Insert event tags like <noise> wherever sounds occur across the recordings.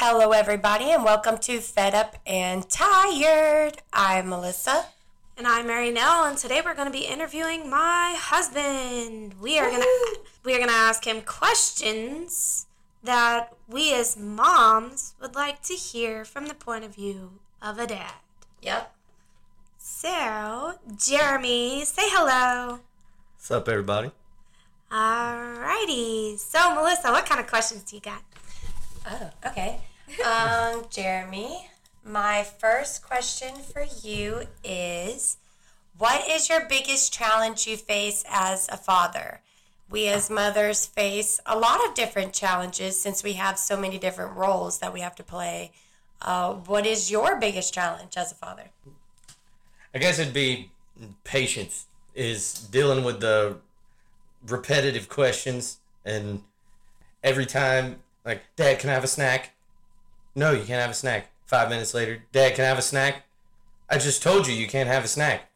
Hello, everybody, and welcome to Fed Up and Tired. I'm Melissa. And I'm Marynell, and today we're going to be interviewing my husband. We are going to we are going to ask him questions that we as moms would like to hear from the point of view of a dad. Yep. So, Jeremy, say hello. What's up, everybody? Alrighty. So, Melissa, what kind of questions do you got? Oh, okay. Um, Jeremy, my first question for you is What is your biggest challenge you face as a father? We as mothers face a lot of different challenges since we have so many different roles that we have to play. Uh, what is your biggest challenge as a father? I guess it'd be patience is dealing with the repetitive questions and every time like dad can i have a snack no you can't have a snack. Five minutes later dad can I have a snack? I just told you you can't have a snack.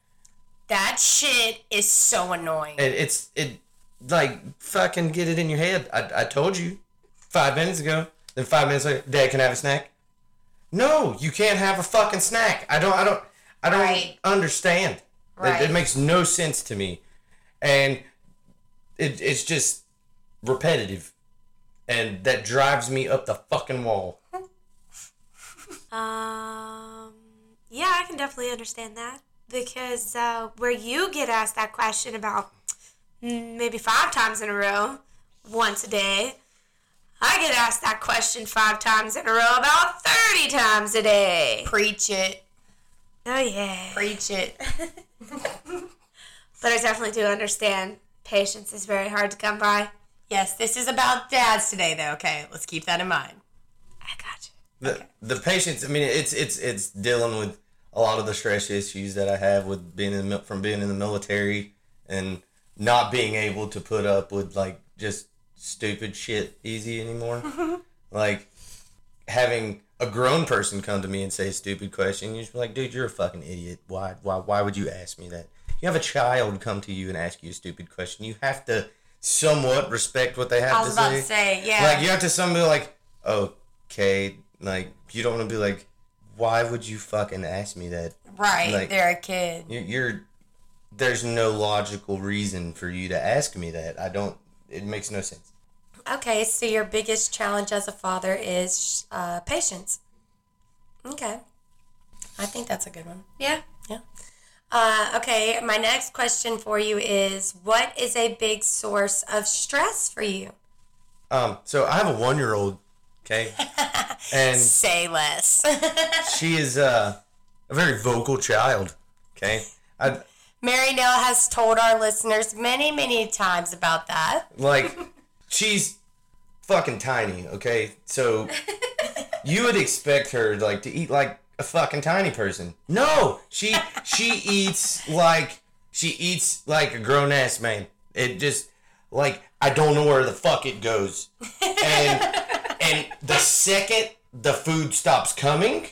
That shit is so annoying. it, it's it like fucking get it in your head. I, I told you. Five minutes ago. Then five minutes later dad can I have a snack? No you can't have a fucking snack. I don't i don't i don't Right. understand. It- Right. it, makes no sense to me. And it, it's just repetitive. And that drives me up the fucking wall Um, yeah, I can definitely understand that because uh, where you get asked that question about mm, maybe five times in a row, once a day, I get asked that question five times in a row about 30 times a day. Preach it. Oh, yeah. Preach it. <laughs> But I definitely do understand patience is very hard to come by. Yes, this is about dads today, though. Okay, let's keep that in mind. I got you. The the patience. I mean, it's it's it's dealing with a lot of the stress issues that I have with being in the, from being in the military and not being able to put up with like just stupid shit easy anymore. <laughs> like having a grown person come to me and say a stupid question, you're just like, dude, you're a fucking idiot. Why why why would you ask me that? You have a child come to you and ask you a stupid question. You have to somewhat respect what they have I to about say. to say, yeah. Like you have to some be like, okay, like you don't want to be like, why would you fucking ask me that? right, like- they're a kid. You're, you're there's no logical reason for you to ask me that. I don't. It makes no sense. Okay, so your biggest challenge as a father is uh, patience. Okay. I think that's a good one. Yeah. Yeah. Uh, okay, my next question for you is what is a big source of stress for you? Um. So I have a one year old. Okay. <laughs> and Say less. <laughs> she is uh, a very vocal child. Okay. I Marynell has told our listeners many, many times about that. like she's fucking tiny okay so you would expect her like to eat like a fucking tiny person no she she eats like she eats like a grown-ass man it just like i don't know where the fuck it goes and <laughs> and the second the food stops coming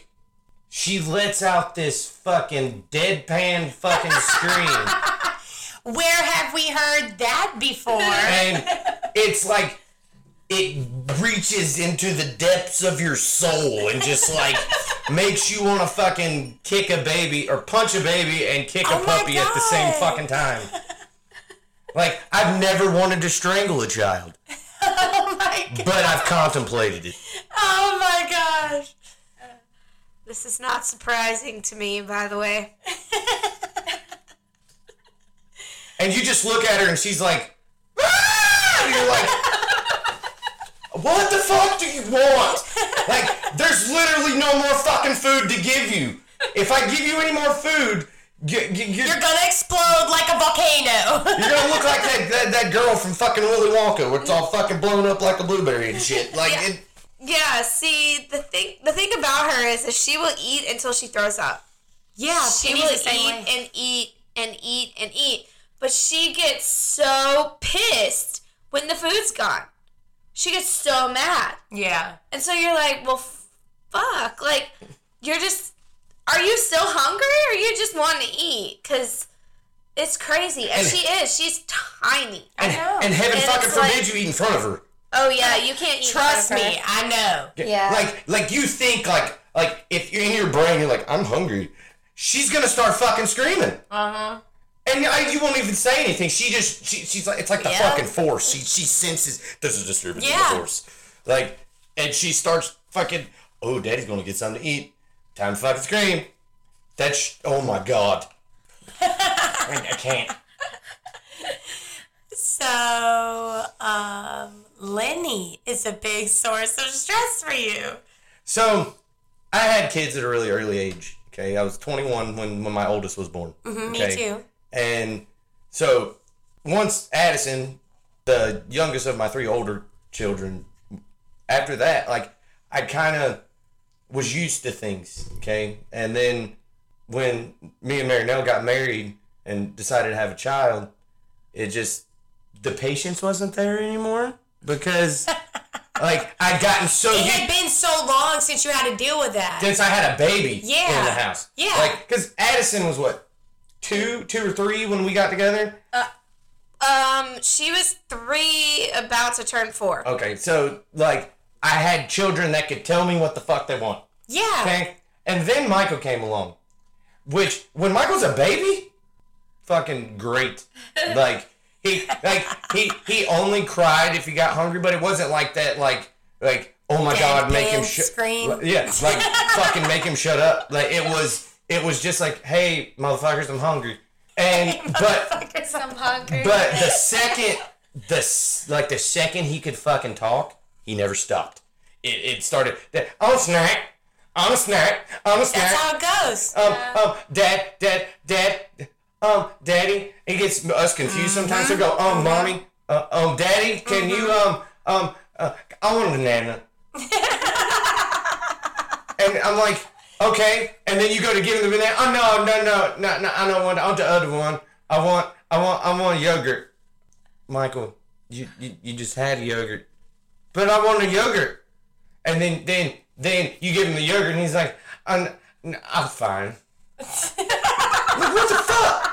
she lets out this fucking deadpan fucking scream <laughs> Where have we heard that before? and it's like it reaches into the depths of your soul and just like <laughs> makes you want to fucking kick a baby or punch a baby and kick a Oh my puppy at the same fucking time. Like I've never wanted to strangle a child, <laughs> <laughs> oh my god. but I've contemplated it. Oh my gosh. This is not surprising to me, by the way. And you just look at her and she's like, "Ah!" and you're like, what the fuck do you want? Like, there's literally no more fucking food to give you. If I give you any more food, you, you, you're, You're gonna explode like a volcano. you're gonna look like that, that, that girl from fucking Willy Wonka, where it's all fucking blown up like a blueberry and shit. <laughs> Like, Yeah. it, Yeah, see, the thing the thing about her is that she will eat until she throws up. yeah, She will eat way. and eat and eat and eat, but she gets so pissed when the food's gone. She gets so mad. Yeah. And so you're like, well, fuck. Like, you're just, are you still hungry or you just want to eat? Because it's crazy. And, And- she is. She's tiny. and, know. and heaven And fucking forbid like- you eat in front of her. Oh yeah, you can't eat. Trust front of her. me, I know. Yeah. Like, like you think like, like if you're in your brain, you're like, I'm hungry. She's gonna start fucking screaming. Uh huh. And I, you won't even say anything. She just, she, she's like, it's like the Yeah. fucking force. She, she senses there's a disturbance in the force. Like, and she starts fucking, oh, daddy's gonna get something to eat. Time to fucking scream. That's, oh my god. I, I can't. So, um, Lenny is a big source of stress for you. So, I had kids at a really early age. Okay, I was 21 when, when my oldest was born. Mhm, okay? Me too. And so once Addison, the youngest of my three older children, after that, like I kind of was used to things. Okay, and then when me and Marynell got married and decided to have a child, it just the patience wasn't there anymore because <laughs> like I'd gotten so It had been so long since you had to deal with that. since I had a baby Yeah. in the house. Yeah. Like, because Addison was what, two, two or three when we got together? Um, she was three, about to turn four. Okay, so, like, I had children that could tell me what the fuck they want. Yeah. Okay? And then Michael came along. Which, when Michael's a baby, fucking great. <laughs> like, he, like, he, he only cried if he got hungry, but it wasn't like that, like, like, oh my god, make him shut scream. Yeah, like <laughs> fucking make him shut up. Like it was it was just like, hey, motherfuckers, I'm hungry. And but I'm hungry. but the <laughs> second the like the second he could fucking talk, he never stopped. It, it started that I'm a snack, I'm a snack, I'm a snack. That's how it goes. um, um, dad, dad, dad, um, daddy. It gets us confused sometimes. They go, um, mommy, uh, um, daddy, can you, um, um, uh, I want a banana. <laughs> and I'm like, okay. And then you go to give him the banana. Oh no, no, no, no, no. I don't want. I want the other one. I want, I want, I want yogurt. Michael, you, you, you just had yogurt, but I want a yogurt. And then, then, then you give him the yogurt, and he's like, I'm, I'm fine. <laughs> like, what the fuck?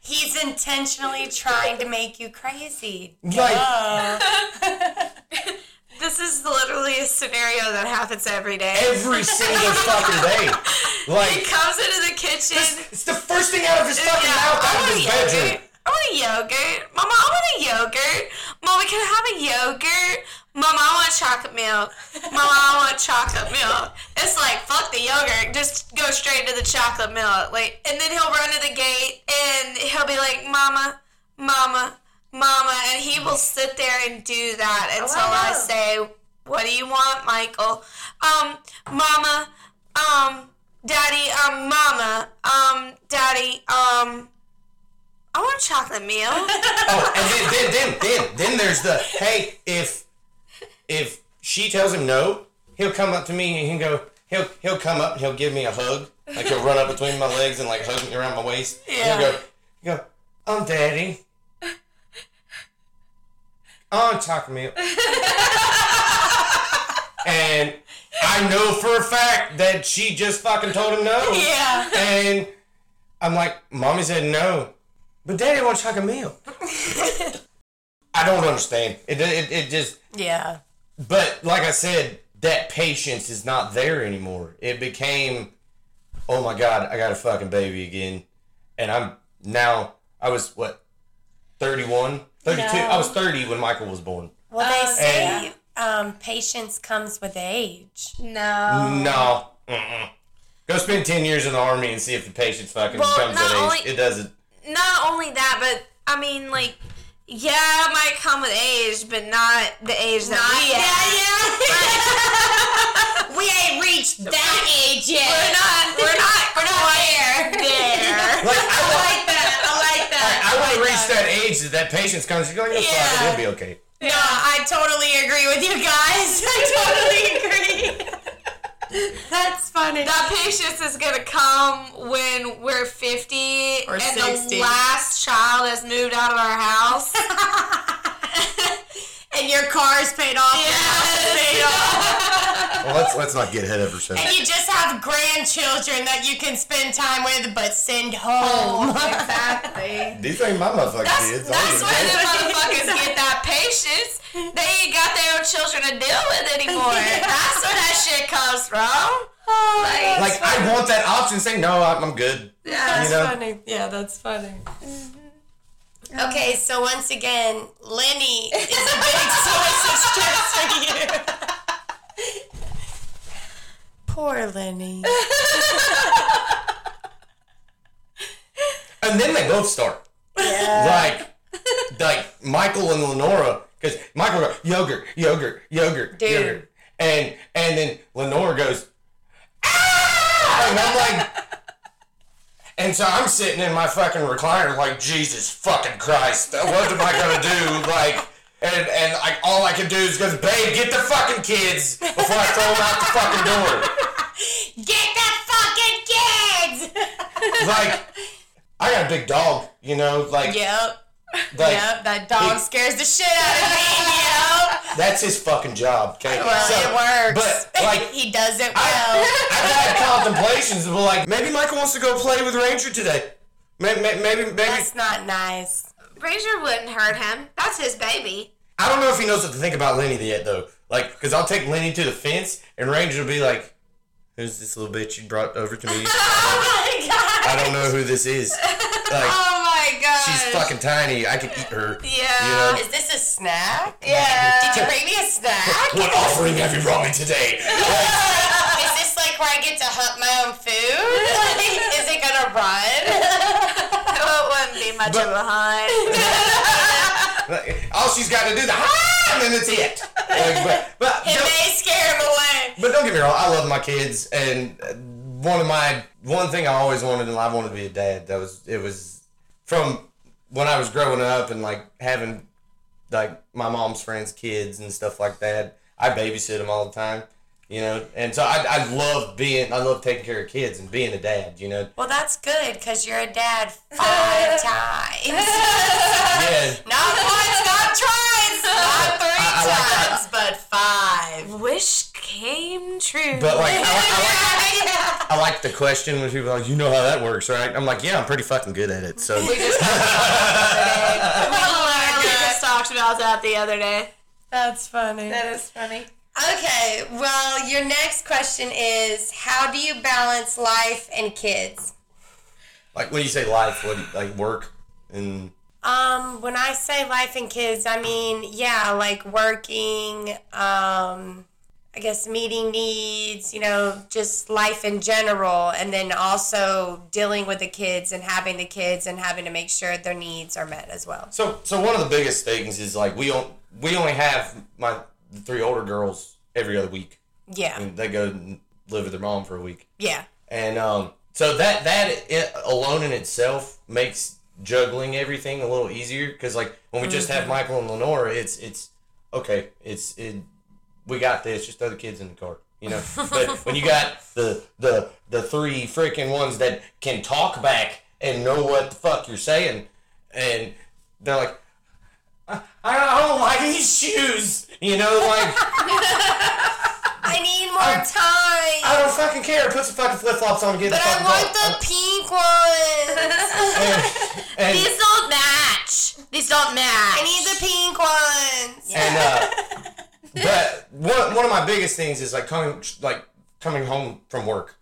He's intentionally trying to make you crazy. Like, Oh. <laughs> this is literally a scenario that happens every day. every single fucking day. <laughs> Like, he comes into the kitchen. it's the first thing out of his fucking Yeah, mouth out of his oh, bedroom. I want a yogurt. Mama, I want a yogurt. Mama, can I have a yogurt? Mama, I want chocolate milk. Mama, I want chocolate milk. It's like, fuck the yogurt. Just go straight to the chocolate milk. Like, and then he'll run to the gate and he'll be like, Mama, Mama, Mama. And he will sit there and do that until I I say, What do you want, Michael? Um, Mama, um, Daddy, um, Mama, um, Daddy, um, I want chocolate milk. <laughs> Oh, and then, then, then, then, then there's the hey, if if she tells him no, he'll come up to me and he'll go, he'll he'll come up, and he'll give me a hug, like he'll run up between my legs and like hug me around my waist. Yeah. He'll go, he'll go, I'm daddy. I want chocolate milk. <laughs> and I know for a fact that she just fucking told him no. Yeah. And I'm like, Mommy said no. But Daddy wants chocolate <laughs> milk. I don't understand. It, it, it just, Yeah. but like I said, that patience is not there anymore. It became, oh my God, I got a fucking baby again. And I'm now, I was what, 31? 32? I was 30 when Michael was born. Well, they Oh, say um, patience comes with age. no. No. Mm-mm. Go spend 10 years in the army and see if the patience fucking Well, comes not at age. only- it doesn't. Not only that, but I mean, like, yeah, it might come with age, but not the age that we have. <laughs> we ain't reached that age yet. We're not. We're not. <laughs> We're not there. there. Like, I, I like that. I like that. I, I want to reach that age that that patience comes. You're going, you know, fuck it, Yeah. it'll be okay. No, I totally agree with you guys. <laughs> I totally agree. <laughs> That's funny. That patience is gonna come when we're 50 Or and 60. the last child has moved out of our house. <laughs> and your car's paid off. your house is paid off. <laughs> Well, let's let's not get ahead of ourselves. And you just have grandchildren that you can spend time with, but send home. exactly. These ain't my motherfucking That's, kids. that's I when the motherfuckers get that patience they ain't got their own children to deal with anymore. That's where that shit comes from. Oh, like, Like I want that option. Say no, I'm, I'm good. Yeah, that's You know? funny. Yeah, that's funny. Mm-hmm. Okay, so once again, Lenny is a big <laughs> source of stress for you. <laughs> Poor Lenny. <laughs> And then they both start. Yeah. Like, like Michael and Lenora, because Michael goes yogurt, yogurt, yogurt, Dude. yogurt, and and then Lenore goes, ah! and I'm like, and so I'm sitting in my fucking recliner like Jesus fucking Christ, what am I gonna do? Like. And, and like all I can do is go, babe, get the fucking kids before I throw them out the fucking door. Get the fucking kids! Like, I got a big dog, you know, like, yep. like yep, that dog he- scares the shit out of me. That's his fucking job. Okay, Well, So- it works. But <laughs> like, he does it well. I've had contemplations of like maybe Michael wants to go play with Ranger today. Maybe, maybe, maybe. That's not nice. Ranger wouldn't hurt him. That's his baby. I don't know if he knows what to think about Lenny yet though. Like, because I'll take Lenny to the fence, and Ranger will be like, "Who's this little bitch you brought over to me? <laughs> Oh my god! I don't know who this is. <laughs> Like, Oh my god. she's fucking tiny. I could eat her. Yeah. You know? Is this a snack? Yeah. Did you bring me a snack? What offering have you brought me today? Is this like where I get to hunt my own food? Is it gonna run? <laughs> it wouldn't be much But- of a hunt. <laughs> All she's got to do is ah, and then it's it. Like, but but It don't- may scare him away. But don't get me wrong, I love my kids, and uh, one of my one thing I always wanted in life, I wanted to be a dad. That was it was from when I was growing up and like having like my mom's friends' kids and stuff like that. I babysit them all the time, you know, and so I, I love being I love taking care of kids and being a dad, you know. Well, that's good because you're a dad five <laughs> times. Yeah, <laughs> Not once, not twice, not three I- I like- times, but five. Wish came true. but like I, I like <laughs> I like the question when people are like, you know how that works, right? I'm like, yeah, I'm pretty fucking good at it. So we just talked about that <laughs> the other day. That's funny. That is funny. Okay, well, your next question is how do you balance life and kids? like when you say life, what do you, like work and Um, when I say life and kids, I mean, yeah, like working, um, I guess meeting needs, you know, just life in general, and then also dealing with the kids and having the kids and having to make sure their needs are met as well. So, so one of the biggest things is like we don't we only have my the three older girls every other week. Yeah, And they go and live with their mom for a week, yeah, and um, so that that it, alone in itself makes juggling everything a little easier because like when we just have mm-hmm. Michael and Lenora, it's it's okay, it's it we got this, just throw the kids in the car. You know, <laughs> but when you got the the the three freaking ones that can talk back and know what the fuck you're saying, and they're like, I, I don't like these shoes. You know, like <laughs> I need more I- time. I don't fucking care. Put some fucking flip flops on and get but the I fucking want the pink ones. <laughs> and, <laughs> and, These don't match. These don't match. I need the pink ones. and uh, <laughs> but one one of my biggest things is like coming like coming home from work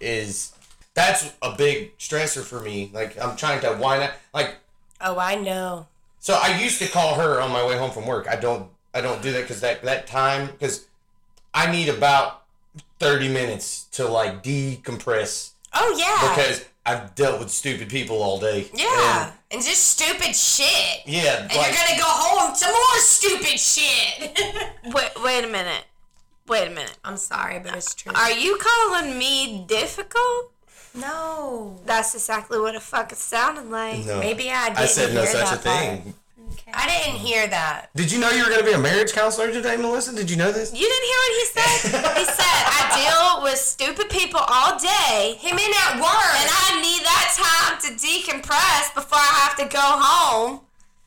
is that's a big stressor for me. Like I'm trying to wind up like Oh, I know. so I used to call her on my way home from work. I don't I don't do that because that that time because I need about thirty minutes to like decompress Oh yeah. because I've dealt with stupid people all day. yeah, And, and just stupid shit. yeah. And like, you're gonna go home to more stupid shit. <laughs> Wait, wait a minute. Wait a minute. I'm sorry, but it's true. Are you calling me difficult? no. That's exactly what it fucking sounded like. no. Maybe I didn't I said no hear such a that part. thing. I didn't hear that. Did you know you were going to be a marriage counselor today, Melissa? Did you know this? You didn't hear what he said? he said, I deal with stupid people all day. He in at work. And I need that time to decompress before I have to go home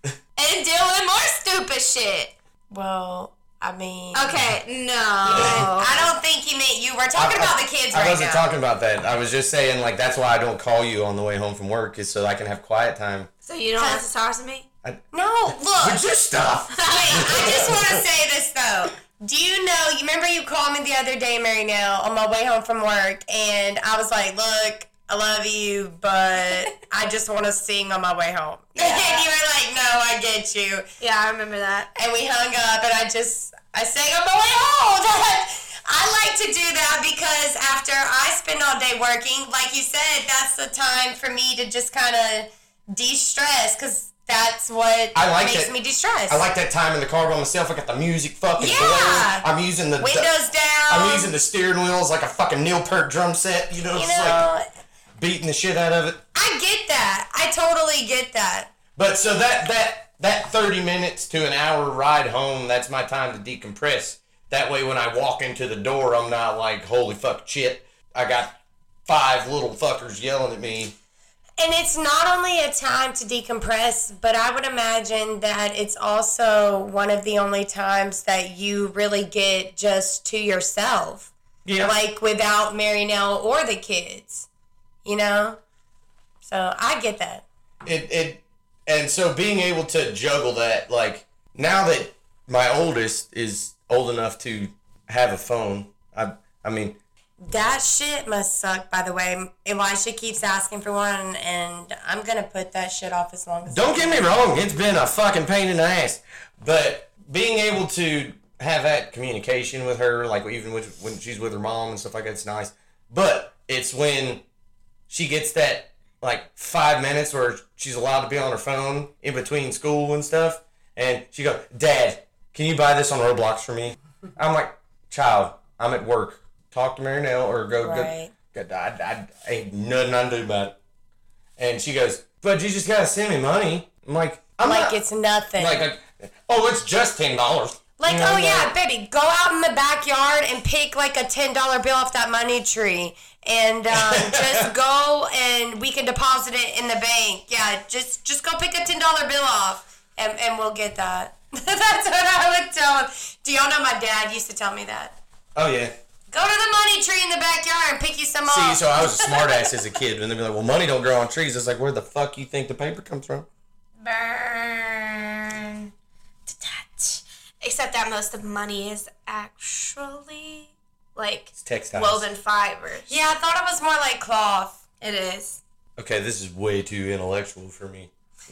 and deal with more stupid shit. well, I mean, Okay, no. I don't think he meant you. We're talking about the kids right now. I right wasn't now. talking about that. I was just saying, like, that's why I don't call you on the way home from work, is so I can have quiet time. So you don't have to talk to me? No, look. Would you stop? Wait, I just want to say this though. Do you know? You remember you called me the other day, Marynell, on my way home from work, and I was like, "Look, I love you, but I just want to sing on my way home." <laughs> And you were like, "No, I get you." Yeah, I remember that. And we hung up, and I just I sang on my way home. <laughs> I like to do that because after I spend all day working, like you said, that's the time for me to just kind of de-stress because that's what I like makes it. me de-stress. I like that time in the car by myself. I got the music fucking Yeah. blaring. I'm using the windows down. I'm using the steering wheels like a fucking Neil Peart drum set. You know, You it's know, like beating the shit out of it. I get that. I totally get that. But so that that that 30 minutes to an hour ride home, that's my time to decompress. That way when I walk into the door, I'm not like, holy fuck shit. I got five little fuckers yelling at me. And it's not only a time to decompress, but I would imagine that it's also one of the only times that you really get just to yourself. Yeah. Like without Marynell or the kids. You know? So I get that. it it and so being able to juggle that like now that my oldest is old enough to have a phone i i mean That shit must suck, by the way. Elisha keeps asking for one, and I'm gonna put that shit off as long as. don't get me wrong it's been a fucking pain in the ass but being able to have that communication with her like even with, when she's with her mom and stuff like that it's nice but it's when she gets that like five minutes where she's allowed to be on her phone in between school and stuff and she goes dad can you buy this on roblox for me i'm like child i'm at work talk to Marynell or go Right. go, go I, I, ain't nothing I do about it and she goes but you just gotta send me money i'm like i'm Like not, it's nothing. like, like oh it's just ten dollars Like, oh yeah, baby, go out in the backyard and pick like a ten dollar bill off that money tree, and um, <laughs> just go and we can deposit it in the bank. Yeah, just just go pick a ten dollar bill off, and and we'll get that. <laughs> That's what I would tell him. Do y'all know my dad used to tell me that? oh yeah Go to the money tree in the backyard and pick you some money. See, off. so I was a <laughs> smartass as a kid, and they'd be like, "Well, money don't grow on trees." It's like, where the fuck you think the paper comes from? Burn. Except that most of money is actually like It's textiles. woven fibers. yeah, I thought it was more like cloth. It is. Okay, this is way too intellectual for me.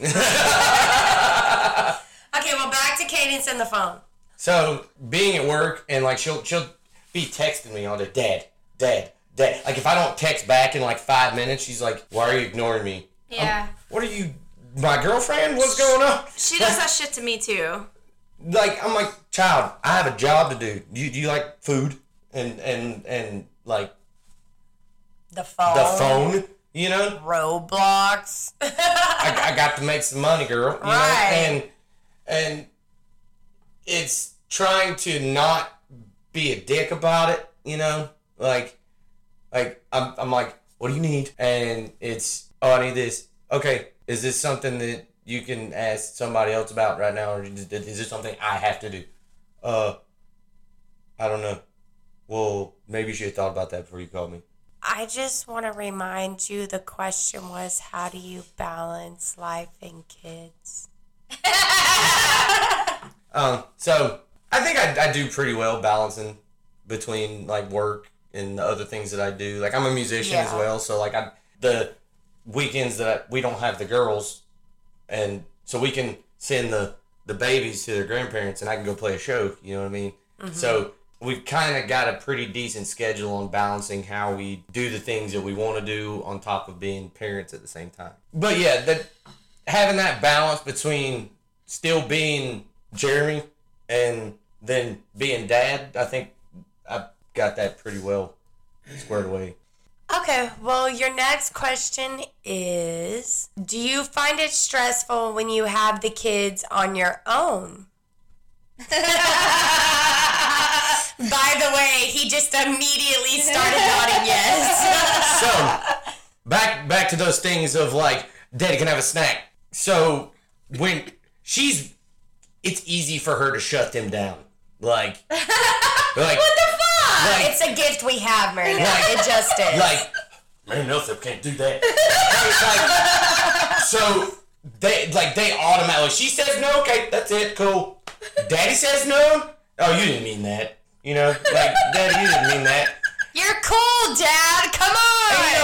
<laughs> <laughs> Okay, well back to Cadence and the phone. So being at work and like she'll she'll be texting me all day, Dad, Dad, Dad. Like if I don't text back in like five minutes, she's like, "Why are you ignoring me?" Yeah. What are you, my girlfriend? What's going on? She does <laughs> that shit to me too. like I'm like, child, I have a job to do. Do you, do you like food and and and like The phone. the phone? You know, Roblox. I, I got to make some money, girl. You Right. know, and and it's trying to not be a dick about it. You know, like like I'm I'm like, what do you need? And it's oh, I need this. Okay, is this something that you can ask somebody else about right now, or is is this something I have to do? Uh, I don't know. Well, maybe you should have thought about that before you called me. I just want to remind you the question was how do you balance life and kids? <laughs> Um, so I think I, I do pretty well balancing between like work and the other things that I do. Like I'm a musician as well, so like I the weekends that we don't have the girls, and so we can send the the babies to their grandparents, and I can go play a show. You know what I mean? Mm-hmm. So we've kind of got a pretty decent schedule on balancing how we do the things that we want to do on top of being parents at the same time. But yeah, that having that balance between still being Jeremy and then being dad, I think I got that pretty well squared away. Okay, well, your next question is Do you find it stressful when you have the kids on your own? <laughs> By the way, he just immediately started nodding yes. <laughs> So back back to those things of like, Daddy can I have a snack. So when she's, it's easy for her to shut them down. Like, <laughs> like, what the fuck? Like- it's a gift we have, Mary. Like- it just is. like, man, Nelson can't do that. Like, so they like they automatically. She says no, okay, that's it, cool. Daddy says no. Oh, you didn't mean that. You know, like Daddy, you didn't mean that. You're cool, Dad. Come on. And, you know, I like like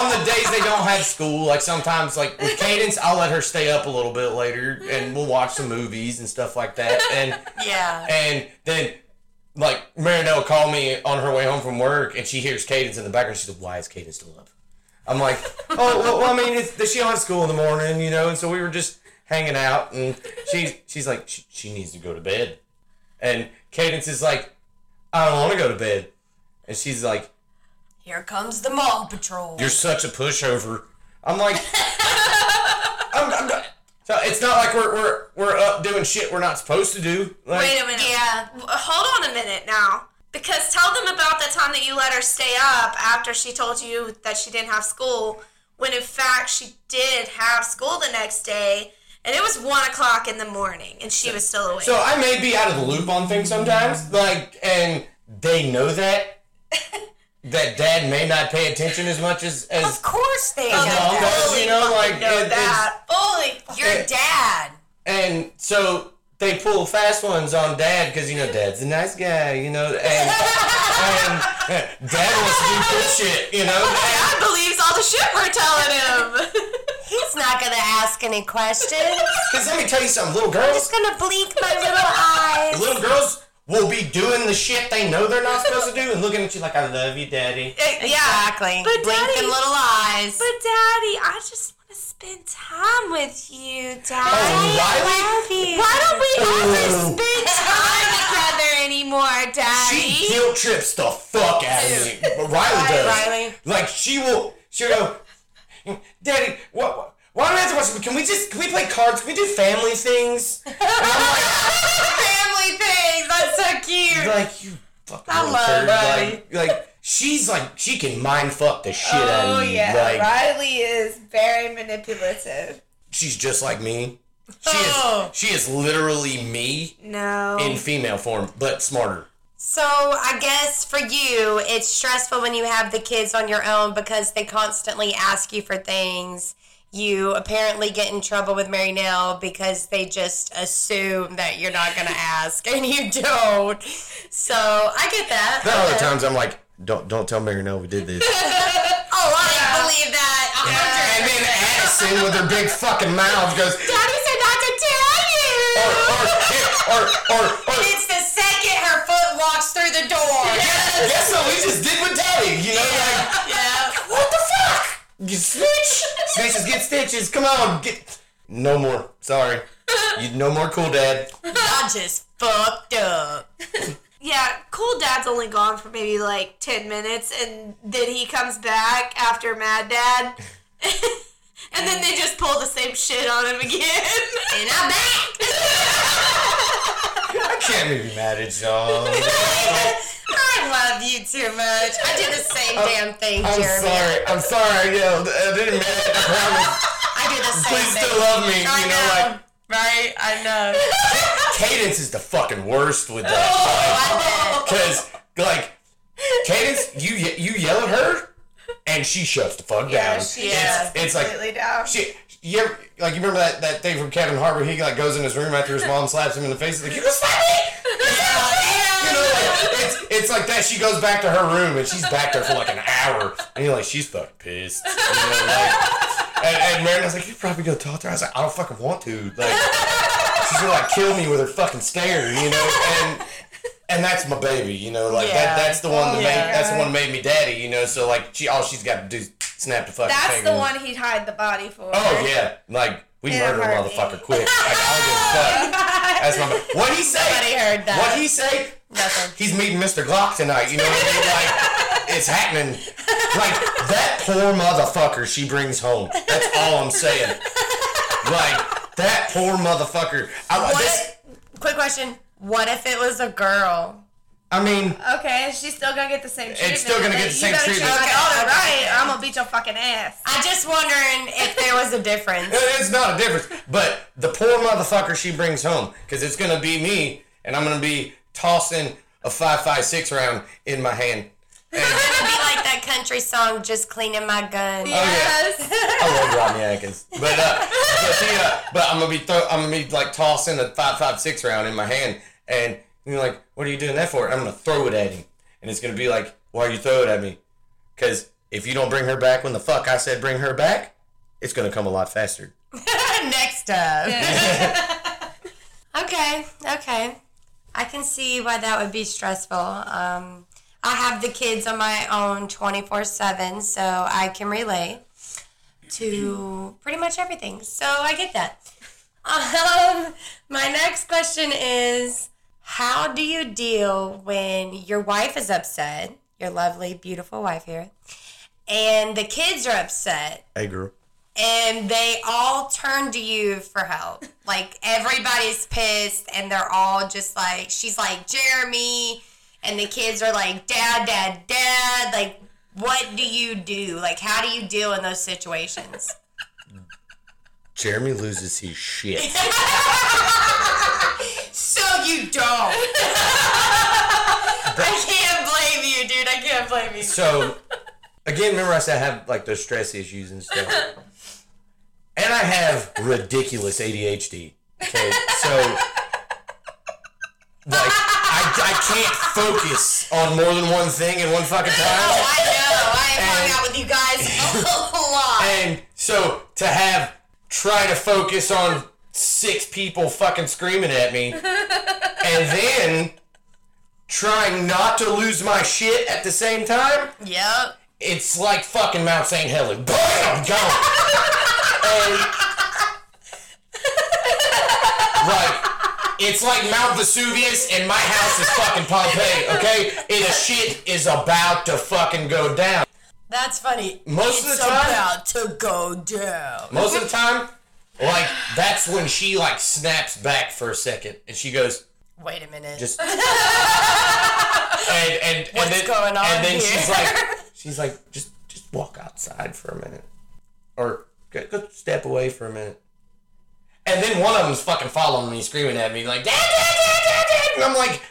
on the days they don't have school. Like sometimes, like with <laughs> Cadence, I'll let her stay up a little bit later, and we'll watch some movies and stuff like that. And <laughs> yeah. and then like Marynell called me on her way home from work, and she hears Cadence in the background. She's like, "Why is Cadence still up?" I'm like, <laughs> "Oh, well, well I mean, it's, she have school in the morning, you know." And so we were just hanging out, and she's she's like, she, she needs to go to bed, and Cadence is like, "I don't want to go to bed," and she's like, Here comes the mom patrol. "You're such a pushover." I'm like, <laughs> I'm, I'm not. So it's not like we're, we're we're up doing shit we're not supposed to do. Like, Wait a minute. Yeah. Hold on a minute now. Because tell them about the time that you let her stay up after she told you that she didn't have school, when in fact she did have school the next day, and it was one o'clock in the morning, and she was still awake. So I may be out of the loop on things sometimes, like, and they know that. <laughs> that dad may not pay attention as much as as Of course they they mom does, you know, like know it- that. Fully. Your dad. and so they pull fast ones on dad because you know dad's a nice guy, you know, and, and <laughs> dad wants to do good shit, you know. And, <laughs> Dad believes all the shit we're telling him. <laughs> He's not gonna ask any questions. Because let me tell you something, little girls. I'm just gonna blink my little eyes. little girls will be doing the shit they know they're not supposed to do and looking at you like I love you, daddy. yeah. Exactly. But Blinking Daddy- little eyes. But Daddy, I just want to spend time with you, Daddy. Oh, Riley? I love you. Why don't we ever Oh. spend time together anymore, Daddy? She guilt trips the fuck out of me. But Riley does. Riley. Like she will. She'll go, Daddy. What? what why don't we have to watch? Can we just? Can we play cards? Can we do family things? And I'm <laughs> Family things. That's so cute. like, you fucking I love. Riley. Like, like she's like she can mind fuck the shit out Oh of you. yeah, Like Riley is very manipulative. she's just like me. She Oh. is. She is literally me No. in female form, but smarter. So I guess for you, it's stressful when you have the kids on your own because they constantly ask you for things. You apparently get in trouble with Marynell because they just assume that you're not going to ask, and you don't. So I get that. There are other times I'm like, don't don't tell Mary no we did this. <laughs> Oh, I didn't believe that. Hundred. and then Addison with her big fucking mouth goes, Daddy said not to tell you. or or or or, or It's the second her foot walks through the door. guess what we just did with Daddy? You know, like Yeah. What the fuck? You snitch? Snitches get stitches. Come on, get no more. Sorry, you no more cool dad. I just fucked up. <laughs> yeah, cool dad's only gone for maybe like 10 minutes and then he comes back after Mad Dad. <laughs> and then they just pull the same shit on him again. And I'm back. I can't be mad at y'all. <laughs> I love you too much. I do the same damn thing, I'm Jeremy. sorry. I'm sorry. I yelled. I didn't mean it. I promise. I do the same Please thing. Please still love me. I You know, know, like right? I know. <laughs> Cadence is the fucking worst with Oh, that. Because like Cadence, you you yell at her, and she shuts the fuck Yeah, down. she it's, is it's like completely down. She, you ever, like you remember that, that thing from Kevin Harbor? He like goes in his room after his mom slaps him in the face. He's like, "You slap me?" You know, like, it's it's like that. She goes back to her room and she's back there for like an hour, and you're like, she's fucking pissed. You know, like, and, and Marynell's like, you probably go talk to her. I was like, I don't fucking want to. Like, she's gonna like kill me with her fucking stare. You know, and and that's my baby. You know, like Yeah. that. That's the one that Yeah. made that's the one that made me daddy. You know, so like she all she's got to do is snap the fucking. That's finger. the one he'd hide the body for. Oh yeah, like we In murder a heartbeat. motherfucker quick. Like, I don't give a <laughs> fuck. Oh that's my. What he say? Somebody heard that. What he say? Nothing. He's meeting Mr. Glock tonight. You know what I mean? Like <laughs> it's happening. Like that poor motherfucker she brings home. That's all I'm saying. Like that poor motherfucker. I, this, Quick question. What if it was a girl? I mean, Okay, she's still gonna get the same treatment. It's still gonna get the You same better treatment. treat my Okay, daughter okay, right, or I'm gonna beat your fucking ass. I just wondering if there was a difference. it's not a difference. But the poor motherfucker she brings home, because it's gonna be me, and I'm gonna be tossing a five five six round in my hand. And, <laughs> It's gonna be like that country song, "Just Cleaning My Gun." Yes. I love Rodney Atkins, but uh, but, the, uh, but I'm gonna be throw, I'm gonna be like tossing a five five six round in my hand, and you're like, what are you doing that for? I'm gonna throw it at him, and it's gonna be like, why are you throwing it at me? Because if you don't bring her back when the fuck I said bring her back, it's gonna come a lot faster. <laughs> Next up. <laughs> okay, okay. I can see why that would be stressful. Um, I have the kids on my own 24 7, so I can relate to pretty much everything. So I get that. <laughs> Um, my next question is How do you deal when your wife is upset, your lovely, beautiful wife here, and the kids are upset? Hey, girl. and they all turn to you for help. Like everybody's pissed, and they're all just like, she's like Jeremy, and the kids are like, Dad, Dad, Dad. Like, what do you do? Like, how do you deal in those situations? <laughs> <laughs> Jeremy loses his shit. <laughs> So you don't. <laughs> I can't blame you, dude. I can't blame you. So, again, remember I said I have like those stress issues and stuff. And I have ridiculous ADHD. Okay, so like I, I can't focus on more than one thing at one fucking Oh, time. I know. I have hung out with you guys a lot. And so to have try to focus on six people fucking screaming at me, and then trying not to lose my shit at the same time. Yep. it's like fucking Mount St. Helens. Bam! Gone. and like it's like Mount Vesuvius and my house is fucking Pompeii, okay? And the shit is about to fucking go down. That's funny. Most of the time- about to go down. Most of the time, like that's when she like snaps back for a second and she goes, Wait a minute. just <laughs> and and, and What's then, going on and then here? she's like <laughs> she's like just just walk outside for a minute or go, go step away for a minute and then one of them's fucking following me screaming at me like dad dad dad dad dad and I'm like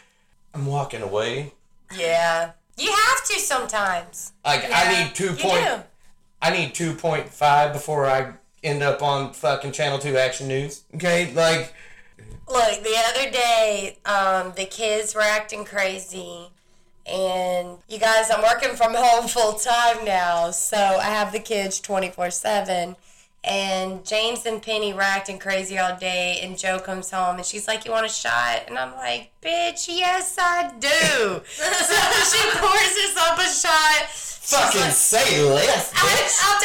I'm walking away yeah. You have to sometimes. like I need two point. I need two point five before I end up on fucking channel two action news okay like Look, the other day, um, the kids were acting crazy. And you guys, I'm working from home <laughs> full time now. So I have the kids 24 7. And James and Penny were acting crazy all day. And Joe comes home and she's like, You want a shot? And I'm like, Bitch, yes, I do. <laughs> so she pours us up a shot. fucking say less bitch I'll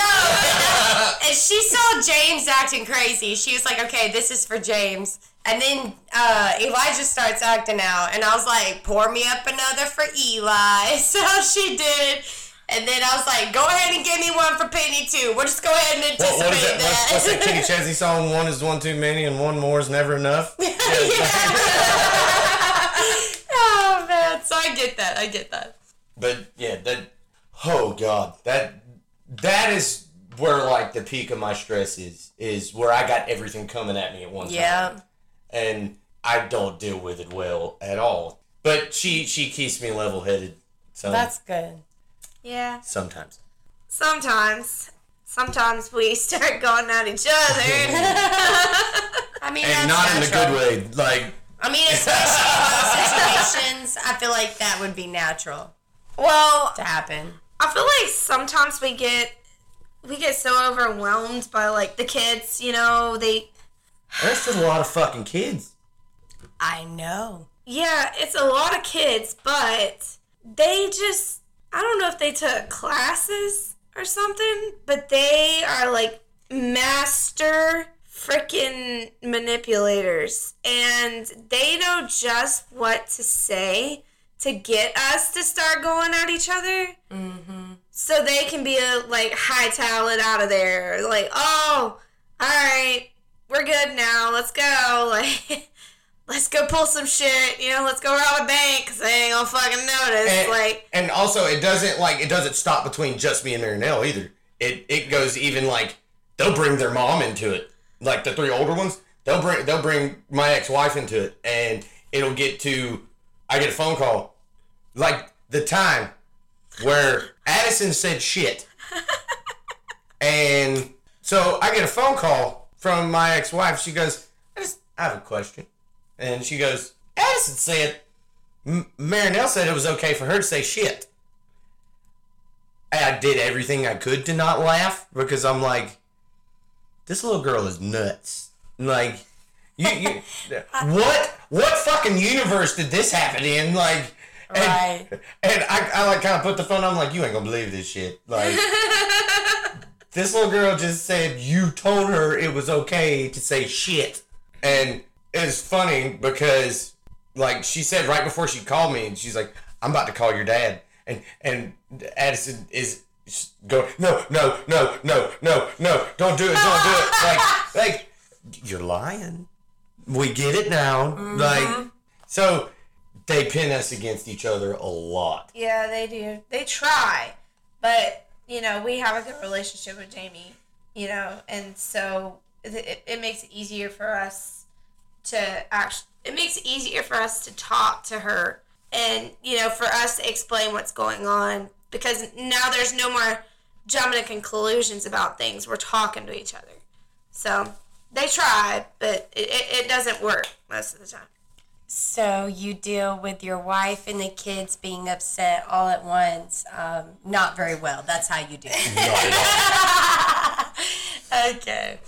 <laughs> do. and she saw James acting crazy. She was like, okay, this is for James. And then uh, Elijah starts acting out. And I was like, pour me up another for Eli. <laughs> So she did. And then I was like, go ahead and give me one for Penny, too. We'll just go ahead and What, anticipate what is that? What's, what's that that. Kenny <laughs> Chesney song? One is one too many, and one more is never enough. <laughs> <laughs> oh, man. So I get that. I get that. But yeah, that. Oh god, that that is where like the peak of my stress is. Is where I got everything coming at me at one time. Yeah. and I don't deal with it well at all. But she she keeps me level headed. So That's good. Yeah. sometimes. Sometimes. Sometimes we <laughs> start going at each other. I mean, <laughs> And that's not in a good way. Like I mean, especially in close situations, I feel like that would be natural well, to happen. I feel like sometimes we get we get so overwhelmed by like the kids, you know, they that's just a lot of fucking kids. I know. yeah, it's a lot of kids, but they just I don't know if they took classes or something, but they are like master freaking manipulators and they know just what to say to get us to start going at each other. Mm-hmm. so they can be a, like hightail it out of there. Like, oh, all right, we're good now. Let's go. <laughs> Like, let's go pull some shit. You know, let's go rob a bank because they ain't gonna fucking notice. And, like, and also it doesn't like it doesn't stop between just me and Marynell either. It it goes even like they'll bring their mom into it. Like the three older ones, they'll bring they'll bring my ex wife into it, and it'll get to I get a phone call, like the time where Addison said shit. <laughs> And so I get a phone call from my ex wife. She goes, I just I have a question. And she goes, Addison said, M- Marynell said it was okay for her to say shit. And I did everything I could to not laugh because I'm like, this little girl is nuts. Like, you, you <laughs> what what fucking universe did this happen in? Like, and, Right. and I, I like kind of put the phone. I'm like, you ain't gonna believe this shit. Like, <laughs> this little girl just said you told her it was okay to say shit, and it's funny because like she said right before she called me, and she's like, I'm about to call your dad, and and Addison is going no no no no no no don't do it don't do it like <laughs> like you're lying. We get it now. Mm-hmm. Like so they pin us against each other a lot. Yeah, they do. They try, but you know we have a good relationship with Jamie. You know, and so it, it, it makes it easier for us to actually, It makes it easier for us to talk to her, and you know, for us to explain what's going on because now there's no more jumping to conclusions about things. We're talking to each other. So they try, but it, it, it doesn't work most of the time. So you deal with your wife and the kids being upset all at once. Um, not very well. That's how you do it. Not at all. <laughs> okay.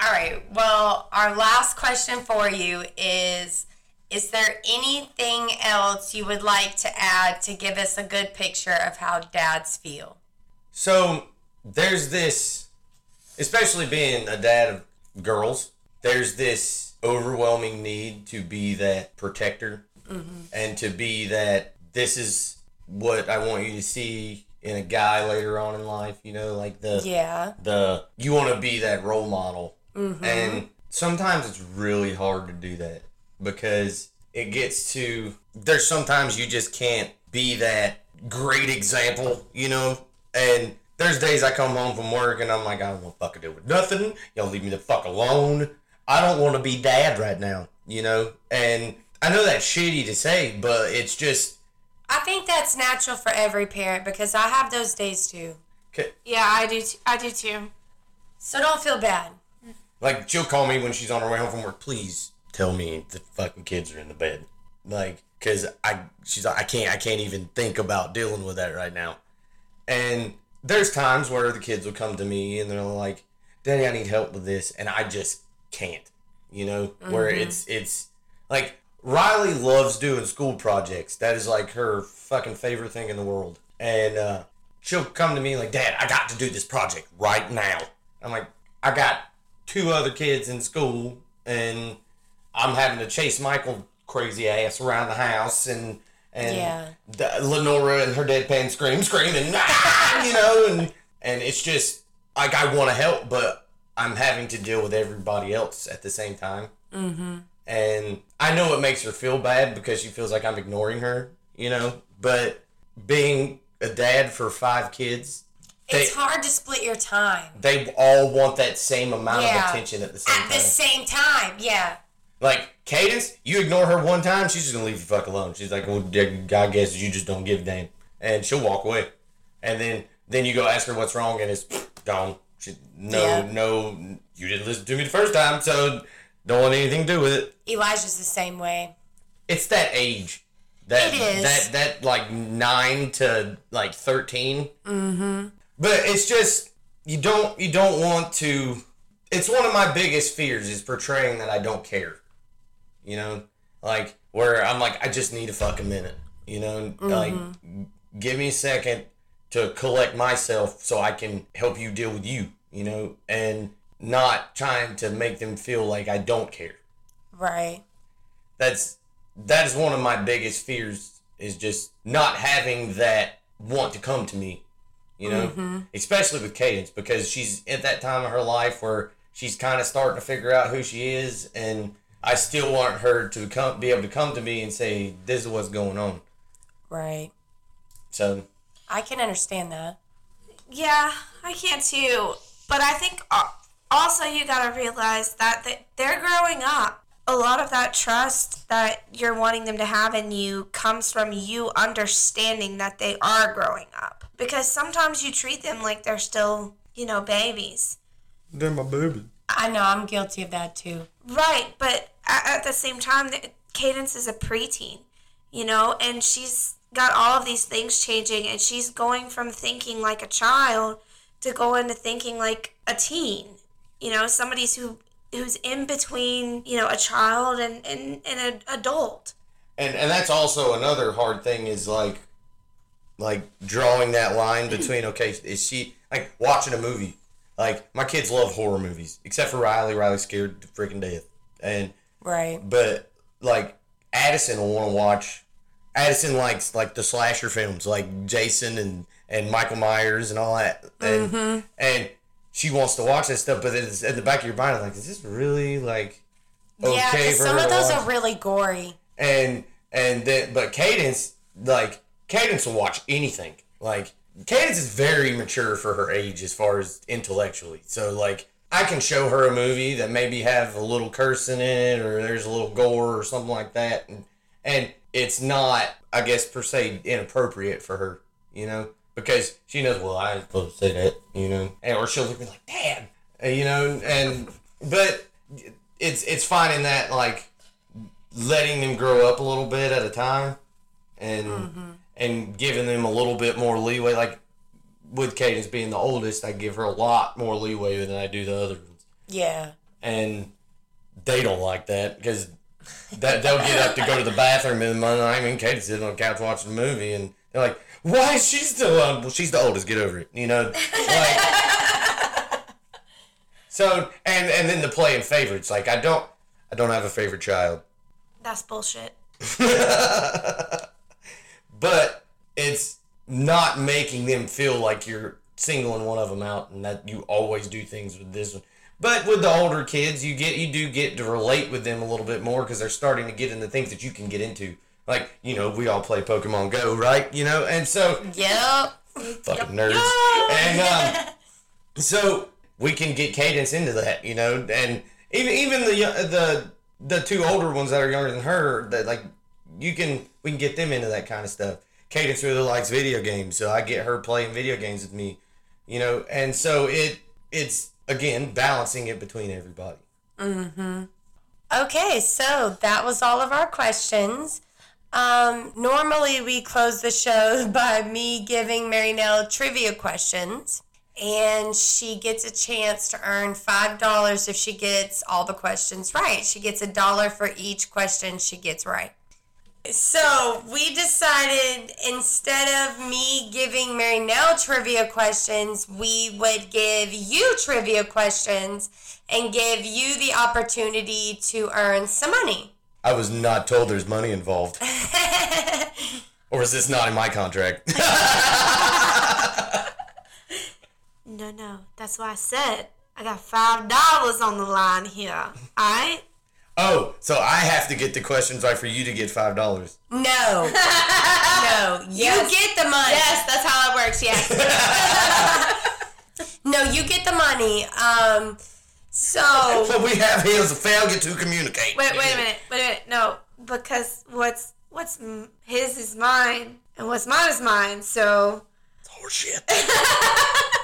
All right. Well, our last question for you is Is there anything else you would like to add to give us a good picture of how dads feel? So there's this, especially being a dad of girls, there's this overwhelming need to be that protector mm-hmm. and to be that this is what I want you to see in a guy later on in life, you know, like the Yeah. the you want to be that role model Mm-hmm. and sometimes it's really hard to do that because it gets to there's sometimes you just can't be that great example you know and there's days i come home from work and i'm like i don't want to fucking deal with nothing y'all leave me the fuck alone i don't want to be dad right now you know and i know that's shitty to say but it's just I think that's natural for every parent because I have those days too. Yeah, I do. T- I do too. So don't feel bad. Like she'll call me when she's on her way home from work. Please tell me the fucking kids are in the bed. Like, cause I she's like I can't I can't even think about dealing with that right now. And there's times where the kids will come to me and they're like, "Daddy, I need help with this," and I just can't. You know, where it's it's like Riley loves doing school projects. That is like her fucking favorite thing in the world. And uh, she'll come to me like, Dad, I got to do this project right now. I'm like, I got two other kids in school and I'm having to chase Michael crazy ass around the house and and Yeah. the- Lenora and her deadpan scream screaming "Ah!" you know and and it's just like I want to help but I'm having to deal with everybody else at the same time Mm-hmm. and I know it makes her feel bad because she feels like I'm ignoring her you know but being a dad for five kids It's hard to split your time they all want that same amount Yeah. of attention at the same at time At the same time. Yeah. Like Cadence, you ignore her one time, she's just gonna leave you fuck alone. She's like, "Well, I guess you just don't give a damn," and she'll walk away. And then then you go ask her what's wrong, and it's <sniffs> gone. She, no, Yeah. no, you didn't listen to me the first time, so don't want anything to do with it. Elijah's the same way. It's that age. That It is. that that like nine to like 13 Mm-hmm. But it's just you don't you don't want to. It's one of my biggest fears is portraying that I don't care. You know, like where I'm like I just need a fucking minute. You know, like mm-hmm. give me a second to collect myself so I can help you deal with you. You know, and not trying to make them feel like I don't care Right. that's that is one of my biggest fears is just not having that want to come to me you know mm-hmm. especially with cadence because she's at that time of her life where she's kind of starting to figure out who she is and i still want her to come be able to come to me and say this is what's going on Right. so I can understand that. Yeah, I can too. But I think uh, also you gotta realize that they're growing up. A lot of that trust that you're wanting them to have in you comes from you understanding that they are growing up. Because sometimes you treat them like they're still, you know, babies. They're my baby. I know I'm guilty of that too. Right, but at, at the same time, Cadence is a preteen, you know, and she's got all of these things changing, and she's going from thinking like a child to going to thinking like a teen, you know, somebody's who who's in between, you know, a child and and, and an adult. And and that's also another hard thing is like like drawing that line <clears throat> between okay, is she like watching a movie? Like my kids love horror movies, except for Riley. Riley's scared to freaking death. And Right. but like Addison will want to watch. Addison likes like the slasher films, like Jason and and Michael Myers and all that, and mm-hmm. and she wants to watch that stuff. But it's at the back of your mind, like, is this really like okay yeah, for some of those watch? are really gory. and and then but Cadence like Cadence will watch anything. Like Cadence is very mature for her age as far as intellectually. So like I can show her a movie that maybe have a little cursing in it or there's a little gore or something like that and and it's not I guess per se inappropriate for her, you know, because she knows well I ain't supposed to say that, you know, and, or she'll be like damn, you know, and but it's it's finding that like letting them grow up a little bit at a time and mm-hmm. and giving them a little bit more leeway like with Cadence being the oldest I give her a lot more leeway than I do the other ones. Yeah. and they don't like that because that they'll get up to go to the bathroom in the morning I mean Cadence sitting on the couch watching a movie and they're like why is she still on um, well she's the oldest get over it you know like <laughs> so and and then the playing favorites like I don't I don't have a favorite child That's bullshit. <laughs> but it's not making them feel like you're singling one of them out and that you always do things with this one. But with the older kids, you get you do get to relate with them a little bit more because they're starting to get into things that you can get into. Like you know, we all play Pokemon Go, right? You know, and so Yep. fucking nerds. And um, <laughs> so we can get Cadence into that, you know, and even even the the the two older ones that are younger than her, that like you can we can get them into that kind of stuff. Cadence really likes video games, so I get her playing video games with me, you know, and so it it's again balancing it between everybody. Mm-hmm. Okay, so that was all of our questions. Um, normally, we close the show <laughs> by me giving Marynell trivia questions, and she gets a chance to earn $5 if she gets all the questions right. She gets a dollar for each question she gets right. So we decided instead of me giving Marynell trivia questions, we would give you trivia questions and give you the opportunity to earn some money. I was not told there's money involved, <laughs> or is this not in my contract? <laughs> No, no. That's why I said I got five dollars on the line here. Alright? oh, so I have to get the questions right for you to get five dollars. No. no. <laughs> You get the money. Yes, that's how it works, yes. No, you get the money. Um so <laughs> But we have here is a failure to communicate. wait, wait a minute. Wait a minute. No, because what's what's his is mine, and what's mine is mine. So Horseshit. <laughs>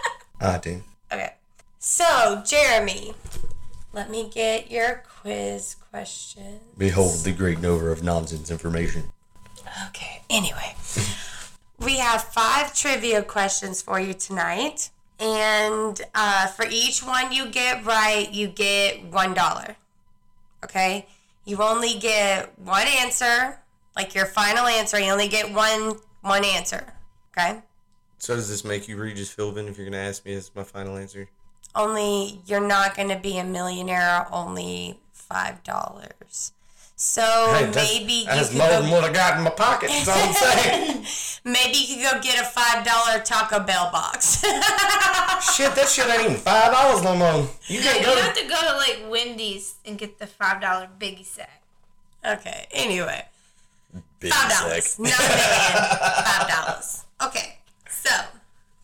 Ah, I do. Okay. So, Jeremy, let me get your quiz question. Behold the great knower of nonsense information. Okay. Anyway, we have five trivia questions for you tonight. And uh, for each one you get right, you get $1. Okay? You only get one answer, like your final answer. You only get one one answer. Okay? So does this make you Regis Philbin if you're gonna ask me as my final answer? only you're not going to be a millionaire only five dollars so Hey, that's- maybe you that's could more go, than what I got in my pocket. That's all I'm <laughs> saying. maybe you could go get a five dollar taco bell box <laughs> Shit, that shit ain't even five dollars no more. You you can't go. You have to go to like Wendy's and get the five dollar biggie sack. okay anyway Big five dollars. not a million five dollars okay so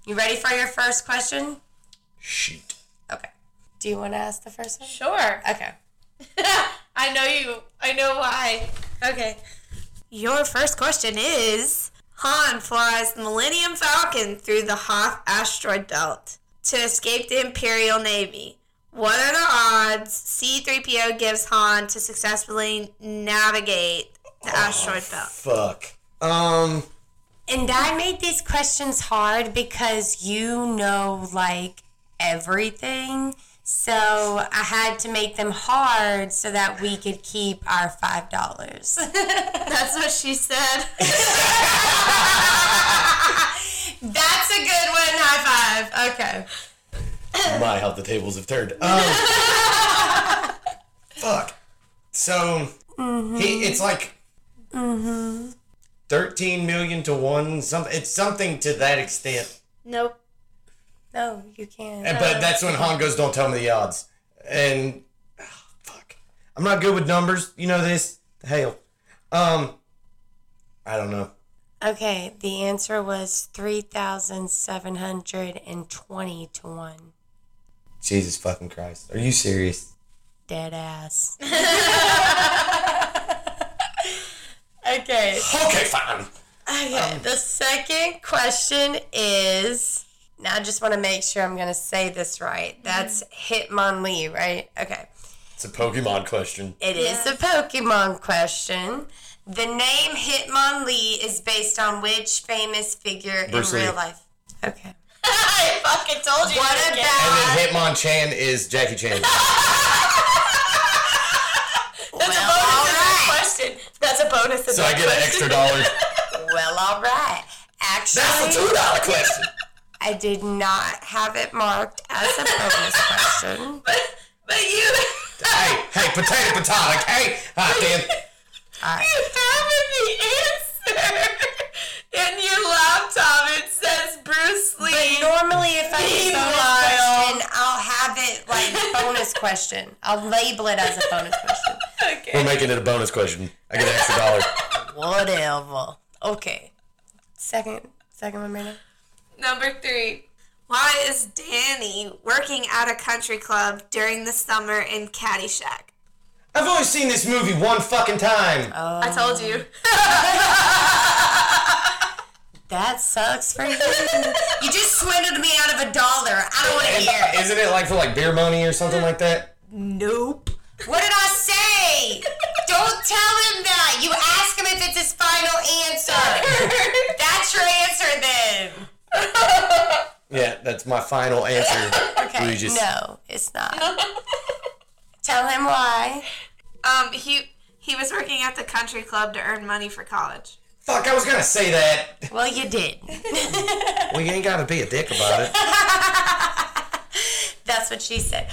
you ready for your first question Shoot. okay do you want to ask the first one Sure. okay <laughs> I I know you. I know why. Okay. Your first question is Han flies the Millennium Falcon through the Hoth asteroid belt to escape the Imperial Navy. What are the odds C3PO gives Han to successfully navigate the asteroid belt? Fuck. Um. And I made these questions hard because you know like everything. So I had to make them hard so that we could keep our five dollars. <laughs> That's what she said. <laughs> That's a good one. High five. Okay. My, how the tables have turned. <laughs> Um, fuck. So he, it's like Mhm. thirteen million to one. Some, it's something to that extent. Nope. No, you can't. And- But that's when Han goes, "Don't tell me the odds." And ah, fuck, I'm not good with numbers. You know this. Hell, um, I don't know. Okay, the answer was three thousand seven hundred and twenty to one. Jesus fucking Christ, are you serious? Dead ass. <laughs> okay. Okay, fine. Okay. the second question is now I just want to make sure I'm going to say this right. Mm-hmm. That's Hitmonlee, right? Okay. It's a Pokemon question. It is a Pokemon question. The name Hitmonlee is based on which famous figure Bruce in Lee. real life? Okay. <laughs> I fucking told you. What And about then Hitmonchan is Jackie Chan. <laughs> That's Well, a bonus all in that question. That's a bonus in So that I get an question. extra dollar. Well, all right. Actually, That's a two dollar question. I did not have it marked as a bonus <laughs> question. But, but you, hey, hey, <laughs> potato, potato. Okay, all right then. you have the answer. In your laptop, it says Bruce Lee. But Lee. normally, if I do bonus Meanwhile- question, I'll have it like bonus question. I'll label it as a bonus question. Okay. We're making it a bonus question. I get an extra dollar. Whatever. Okay. Second, second one, Mirna. Number three. Why is Danny working at a country club during the summer in Caddyshack? I've only seen this movie one fucking time. I told you. <laughs> That sucks for you. you just swindled me out of a dollar. I don't want to hear it. Isn't it like for like beer money or something like that? Nope. What did I say? Don't tell him that. You ask him if it's his final answer. <laughs> That's your answer then. <laughs> Yeah, that's my final answer. <laughs> Okay. Regis. No, it's not. tell him why. Um, he he was working at the country club to earn money for college. Fuck, I was gonna say that. Well, you did. <laughs> Well, you ain't gotta be a dick about it. That's what she said.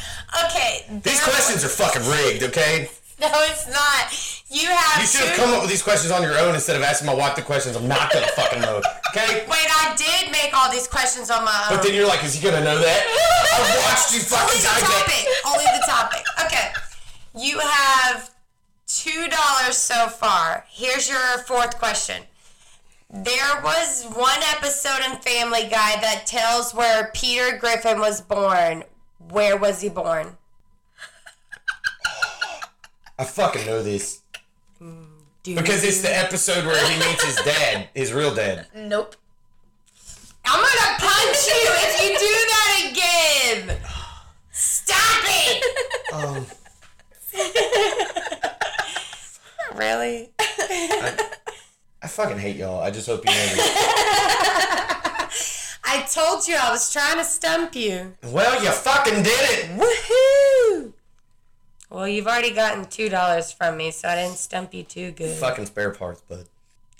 Okay. These there- questions are fucking rigged, okay? <laughs> No, it's not. You have. You should have two- come up with these questions on your own instead of asking my wife the questions. I'm not gonna fucking know. Okay? <laughs> Wait, I did make all these questions on my own. But then you're like, is he gonna know that? <laughs> I watched you fucking Only the topic. Only the topic. Okay. You have two dollars so far. Here's your fourth question. There was one episode in Family Guy that tells where Peter Griffin was born. Where was he born? I fucking know this. Do Because it's the episode where he meets his dad, his real dad. Nope. I'm gonna punch you if you do that again. Stop it. Um, <laughs> Really? I fucking hate y'all. I just hope you know this. <laughs> I told you I was trying to stump you. Well, you fucking did it. Woohoo! Well, you've already gotten two dollars from me, so I didn't stump you too good. Fucking spare parts, bud.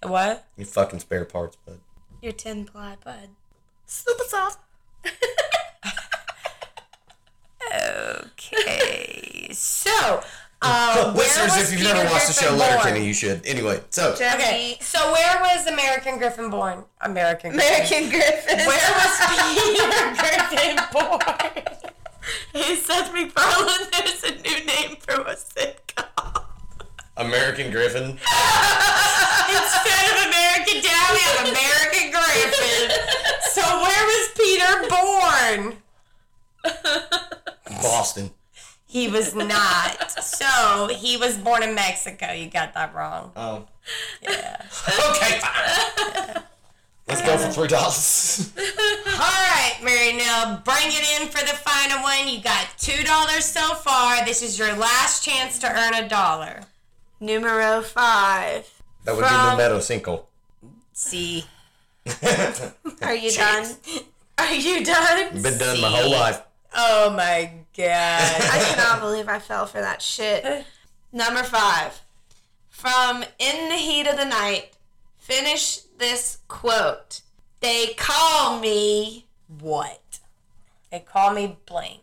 What? You fucking spare parts, bud. Your tin ply bud. Super soft. Okay. so, <laughs> <laughs> um, Listeners, if you've Peter never watched the show Letterkenny, you should. Anyway, so Okay. So, where was American Griffin born? American. Griffin. American Griffin. Where was <laughs> Peter Griffin born? <laughs> Hey, Seth MacFarlane, there's a new name for a sitcom. American Griffin. <laughs> Instead of American Dad, we have American Griffin. So, where was Peter born? <laughs> Boston. He was not. So he was born in Mexico. You got that wrong. Oh. Yeah. Okay, fine. Let's go for three dollars. <laughs> All right, Mary. Now bring it in for the final one. You got two dollars so far. This is your last chance to earn a dollar. Numero five. That would be From- numero cinco. See. <laughs> Are you done? Are you done? Been done my whole life. Oh my god. <laughs> I cannot believe I fell for that shit. Number five. From In the Heat of the Night, finish this quote. They call me, what? They call me blank.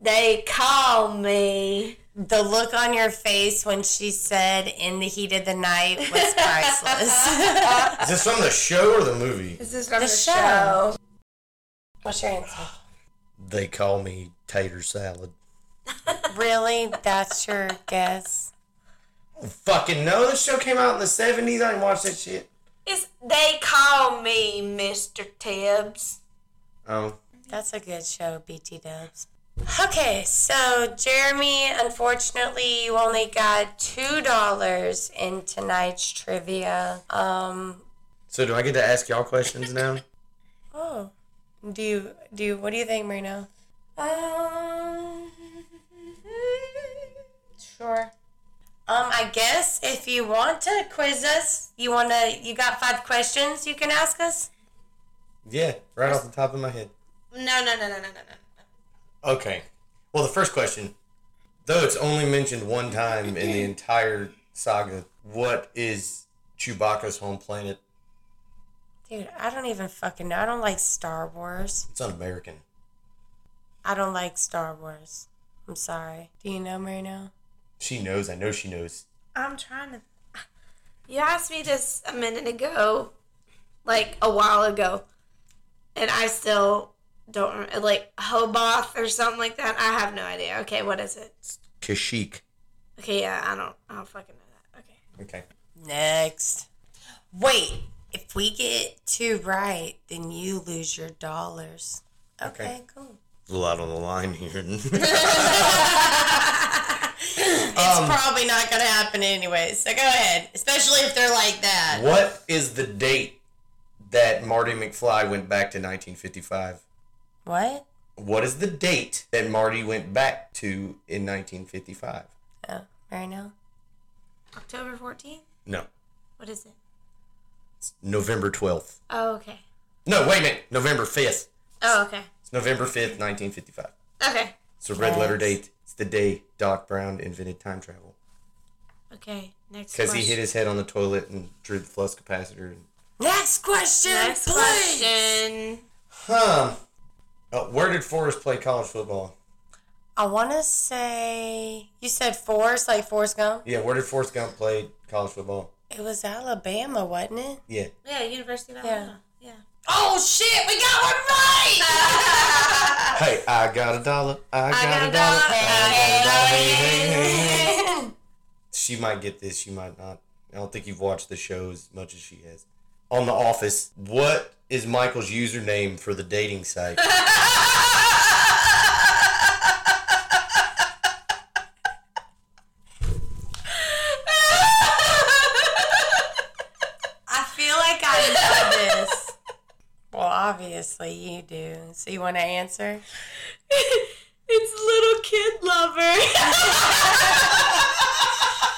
they call me. The look on your face when she said "in the heat of the night" was <laughs> priceless. Is this from the show or the movie? Is This is from The the, show. show. What's your answer? They call me tater salad. <laughs> Really? That's your guess? Fucking no, this show came out in the seventies. I didn't watch that shit. It's, they call me Mr. Tibbs. Oh, That's a good show, BT Dubs. Okay, so Jeremy, unfortunately, you only got two dollars in tonight's trivia. Um, so do I get to ask y'all questions now? oh, do you do you, what do you think, Marino? Um, sure. Um, I guess if you want to quiz us, you want to, you got five questions you can ask us. Yeah, right off the top of my head. No, no, no, no, no, no, no. Okay. Well, the first question, though it's only mentioned one time in the entire saga, what is Chewbacca's home planet? Dude, I don't even fucking know. I don't like Star Wars. It's un-American. I don't like Star Wars. I'm sorry. Do you know Marino? She knows. I know she knows. I'm trying to. You asked me this a minute ago, like a while ago, and I still don't remember. Like Hoboth or something like that. I have no idea. Okay, what is it? Kashyyyk. Okay, yeah, I don't. I don't fucking know that. Okay. Okay. Next. Wait, if we get two right, then you lose your dollars. Okay, Okay. cool. A lot on the line here. <laughs> <laughs> It's um, probably not going to happen anyway, so go ahead. Especially if they're like that. what is the date that Marty McFly went back to 1955? What? What is the date that Marty went back to in 1955? Oh, Marino? October 14th? No. What is it? November 12th. Oh, okay. No, wait a minute. November 5th. Oh, okay. It's November 5th, 1955. Okay. It's a red letter date. It's the day Doc Brown invented time travel. Okay. Next Because question. he hit his head on the toilet and drew the flux capacitor. Next question, Next please. question. Huh. Oh, where did Forrest play college football? I want to say you said Forrest, like Forrest Gump. Yeah, where did Forrest Gump play college football? It was Alabama, wasn't it? Yeah. Yeah, University of Yeah. Alabama. Yeah. Oh shit, we got one right! <laughs> Hey, I got a dollar. I got, got a a dollar. dollar. I got a dollar. Hey, hey, hey, hey. She might get this. She might not. I don't think you've watched the show as much as she has. On The Office, what is Michael's username for the dating site? <laughs> obviously you do. So you want to answer? <laughs> it's little kid lover. <laughs>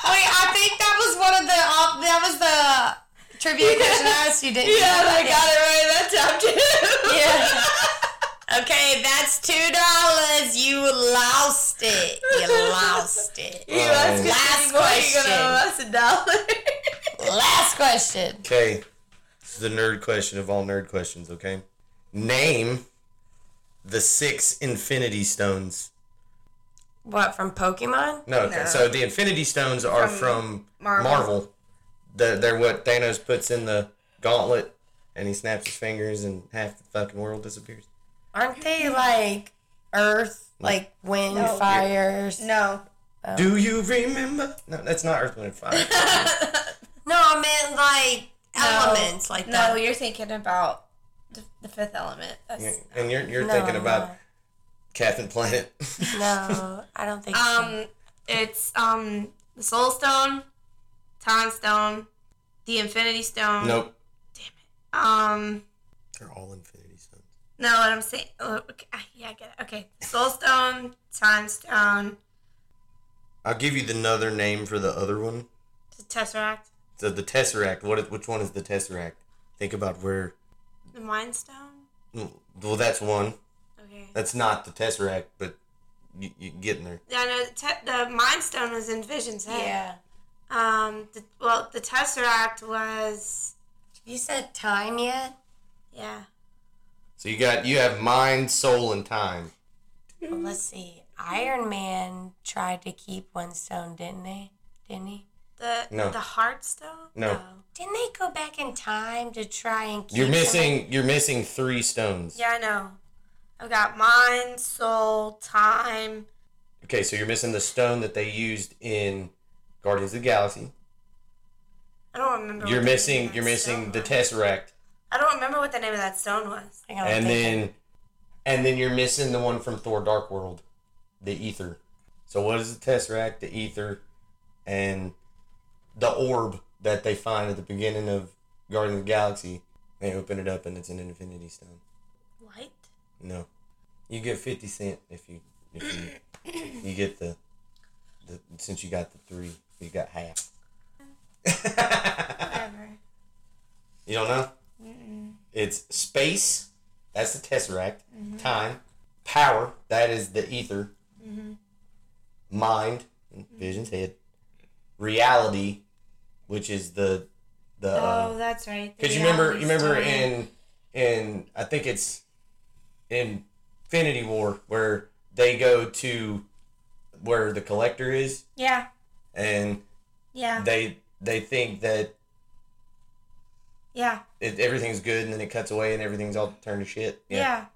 Wait, I think that was one of the op- that was the trivia question I asked you, didn't you? yeah, I got it right that time too. Yeah. Okay, that's two dollars. You lost it. You lost it. <laughs> You asked me Last anymore, you're question. gonna owe a dollar. Last question. Okay. This is the nerd question of all nerd questions, okay? Name the six Infinity Stones. What from Pokemon? No, okay. No. So the Infinity Stones are from, Marvel. Marvel. The, they're what Thanos puts in the gauntlet and he snaps his fingers and half the fucking world disappears. Aren't they like Earth, like wind, No. fires? no. Do you remember? No, that's not Earth, Wind, and Fire. <laughs> No, I meant like elements, like No, you're thinking about the, the fifth element. That's and you're, you're No, thinking about not. Captain Planet. <laughs> No, I don't think so. Um, it's um the Soul Stone, Time Stone, the Infinity Stone. nope. Damn it. Um, They're all Infinity Stones. no, what I'm saying. Oh, okay, ah, yeah, I get it. Okay, Soul Stone, Time Stone, I'll give you the another name for the other one. the Tesseract, So the Tesseract. What? is- Which one is the Tesseract? Think about where. the Mind Stone. Well, that's one. Okay. That's not the Tesseract, but you, you getting there. Yeah, no, the, te- the Mind Stone was in Vision's head. yeah. Um, the, well, the Tesseract was You said time yet? yeah. So you got you have mind, soul, and time. Well, let's see. Iron Man tried to keep one stone, didn't they? Didn't he? The No. the Heart Stone. No. Oh. Didn't they go back in time to try and keep You're missing. You're missing three stones. Yeah, I know. I've got mind, soul, time. Okay, so you're missing the stone that they used in Guardians of the Galaxy. I don't remember. You're missing. You're missing the. Tesseract, I don't remember what the name of that stone was. Hang on, I'm and then, and then you're missing the one from Thor: Dark World, the Aether. So what is the Tesseract, the Aether, and the orb that they find at the beginning of Guardians of the Galaxy? They open it up and it's an Infinity Stone. What? No, you get fifty cent if you if you you get the the since you got the three, you got half. Whatever. <laughs> You don't know? It's space. That's the tesseract. Mm-hmm. Time, power. That is the aether. Mm-hmm. Mind, mm-hmm. Vision's head. Reality, which is the the. Oh, um, that's right. Because you remember, you remember stone. in in I think it's Infinity War where they go to where the collector is Yeah. and Yeah. they they think that Yeah. it, everything's good and then it cuts away and everything's all turned to shit. Yeah.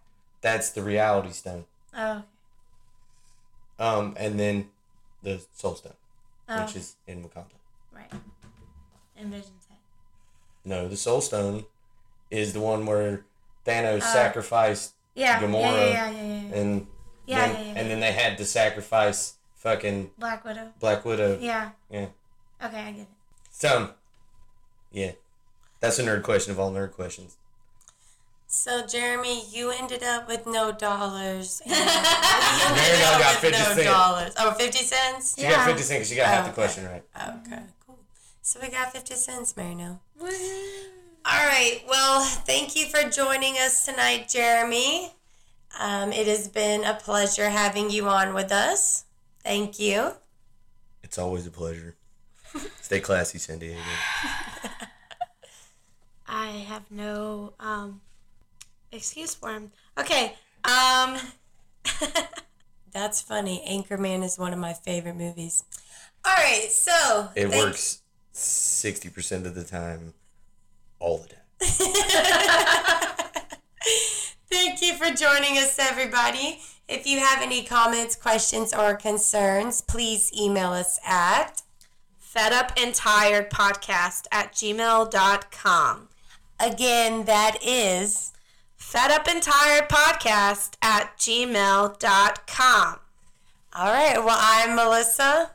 That's the reality stone. Oh. Um and then the soul stone, Oh. which is in Wakanda. Right. In Vision's head. No, the soul stone is the one where Thanos Uh, sacrificed Yeah. Gamora Yeah. Yeah. Yeah. Yeah. yeah. and Yeah, then, yeah, yeah, and then they had to sacrifice fucking Black Widow. Black Widow. Yeah. Yeah. Okay, I get it. So, yeah, that's a nerd question of all nerd questions. So, Jeremy, you ended up with no dollars. And <laughs> you ended got up got with 50 no cents. dollars. Oh, 50 cents? She Yeah. got fifty cents. 'cause She got half the Okay. question right. Okay, cool. So we got 50 cents, Marino. now. All right. Well, thank you for joining us tonight, Jeremy. Um, it has been a pleasure having you on with us. Thank you. It's always a pleasure. <laughs> Stay classy, San Diego. <laughs> I have no um excuse for him. Okay. Um. <laughs> That's funny. Anchorman is one of my favorite movies. All right. So It thank- works sixty percent of the time, all the time. <laughs> Thank you for joining us, everybody. If you have any comments, questions, or concerns, please email us at Fed up and tired podcast at gmail.com. again. That is Fed up and tired podcast at gmail.com. all right. Well, I'm Melissa,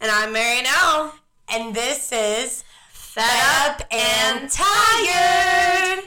And I'm Marynell. And this is Fed up and tired.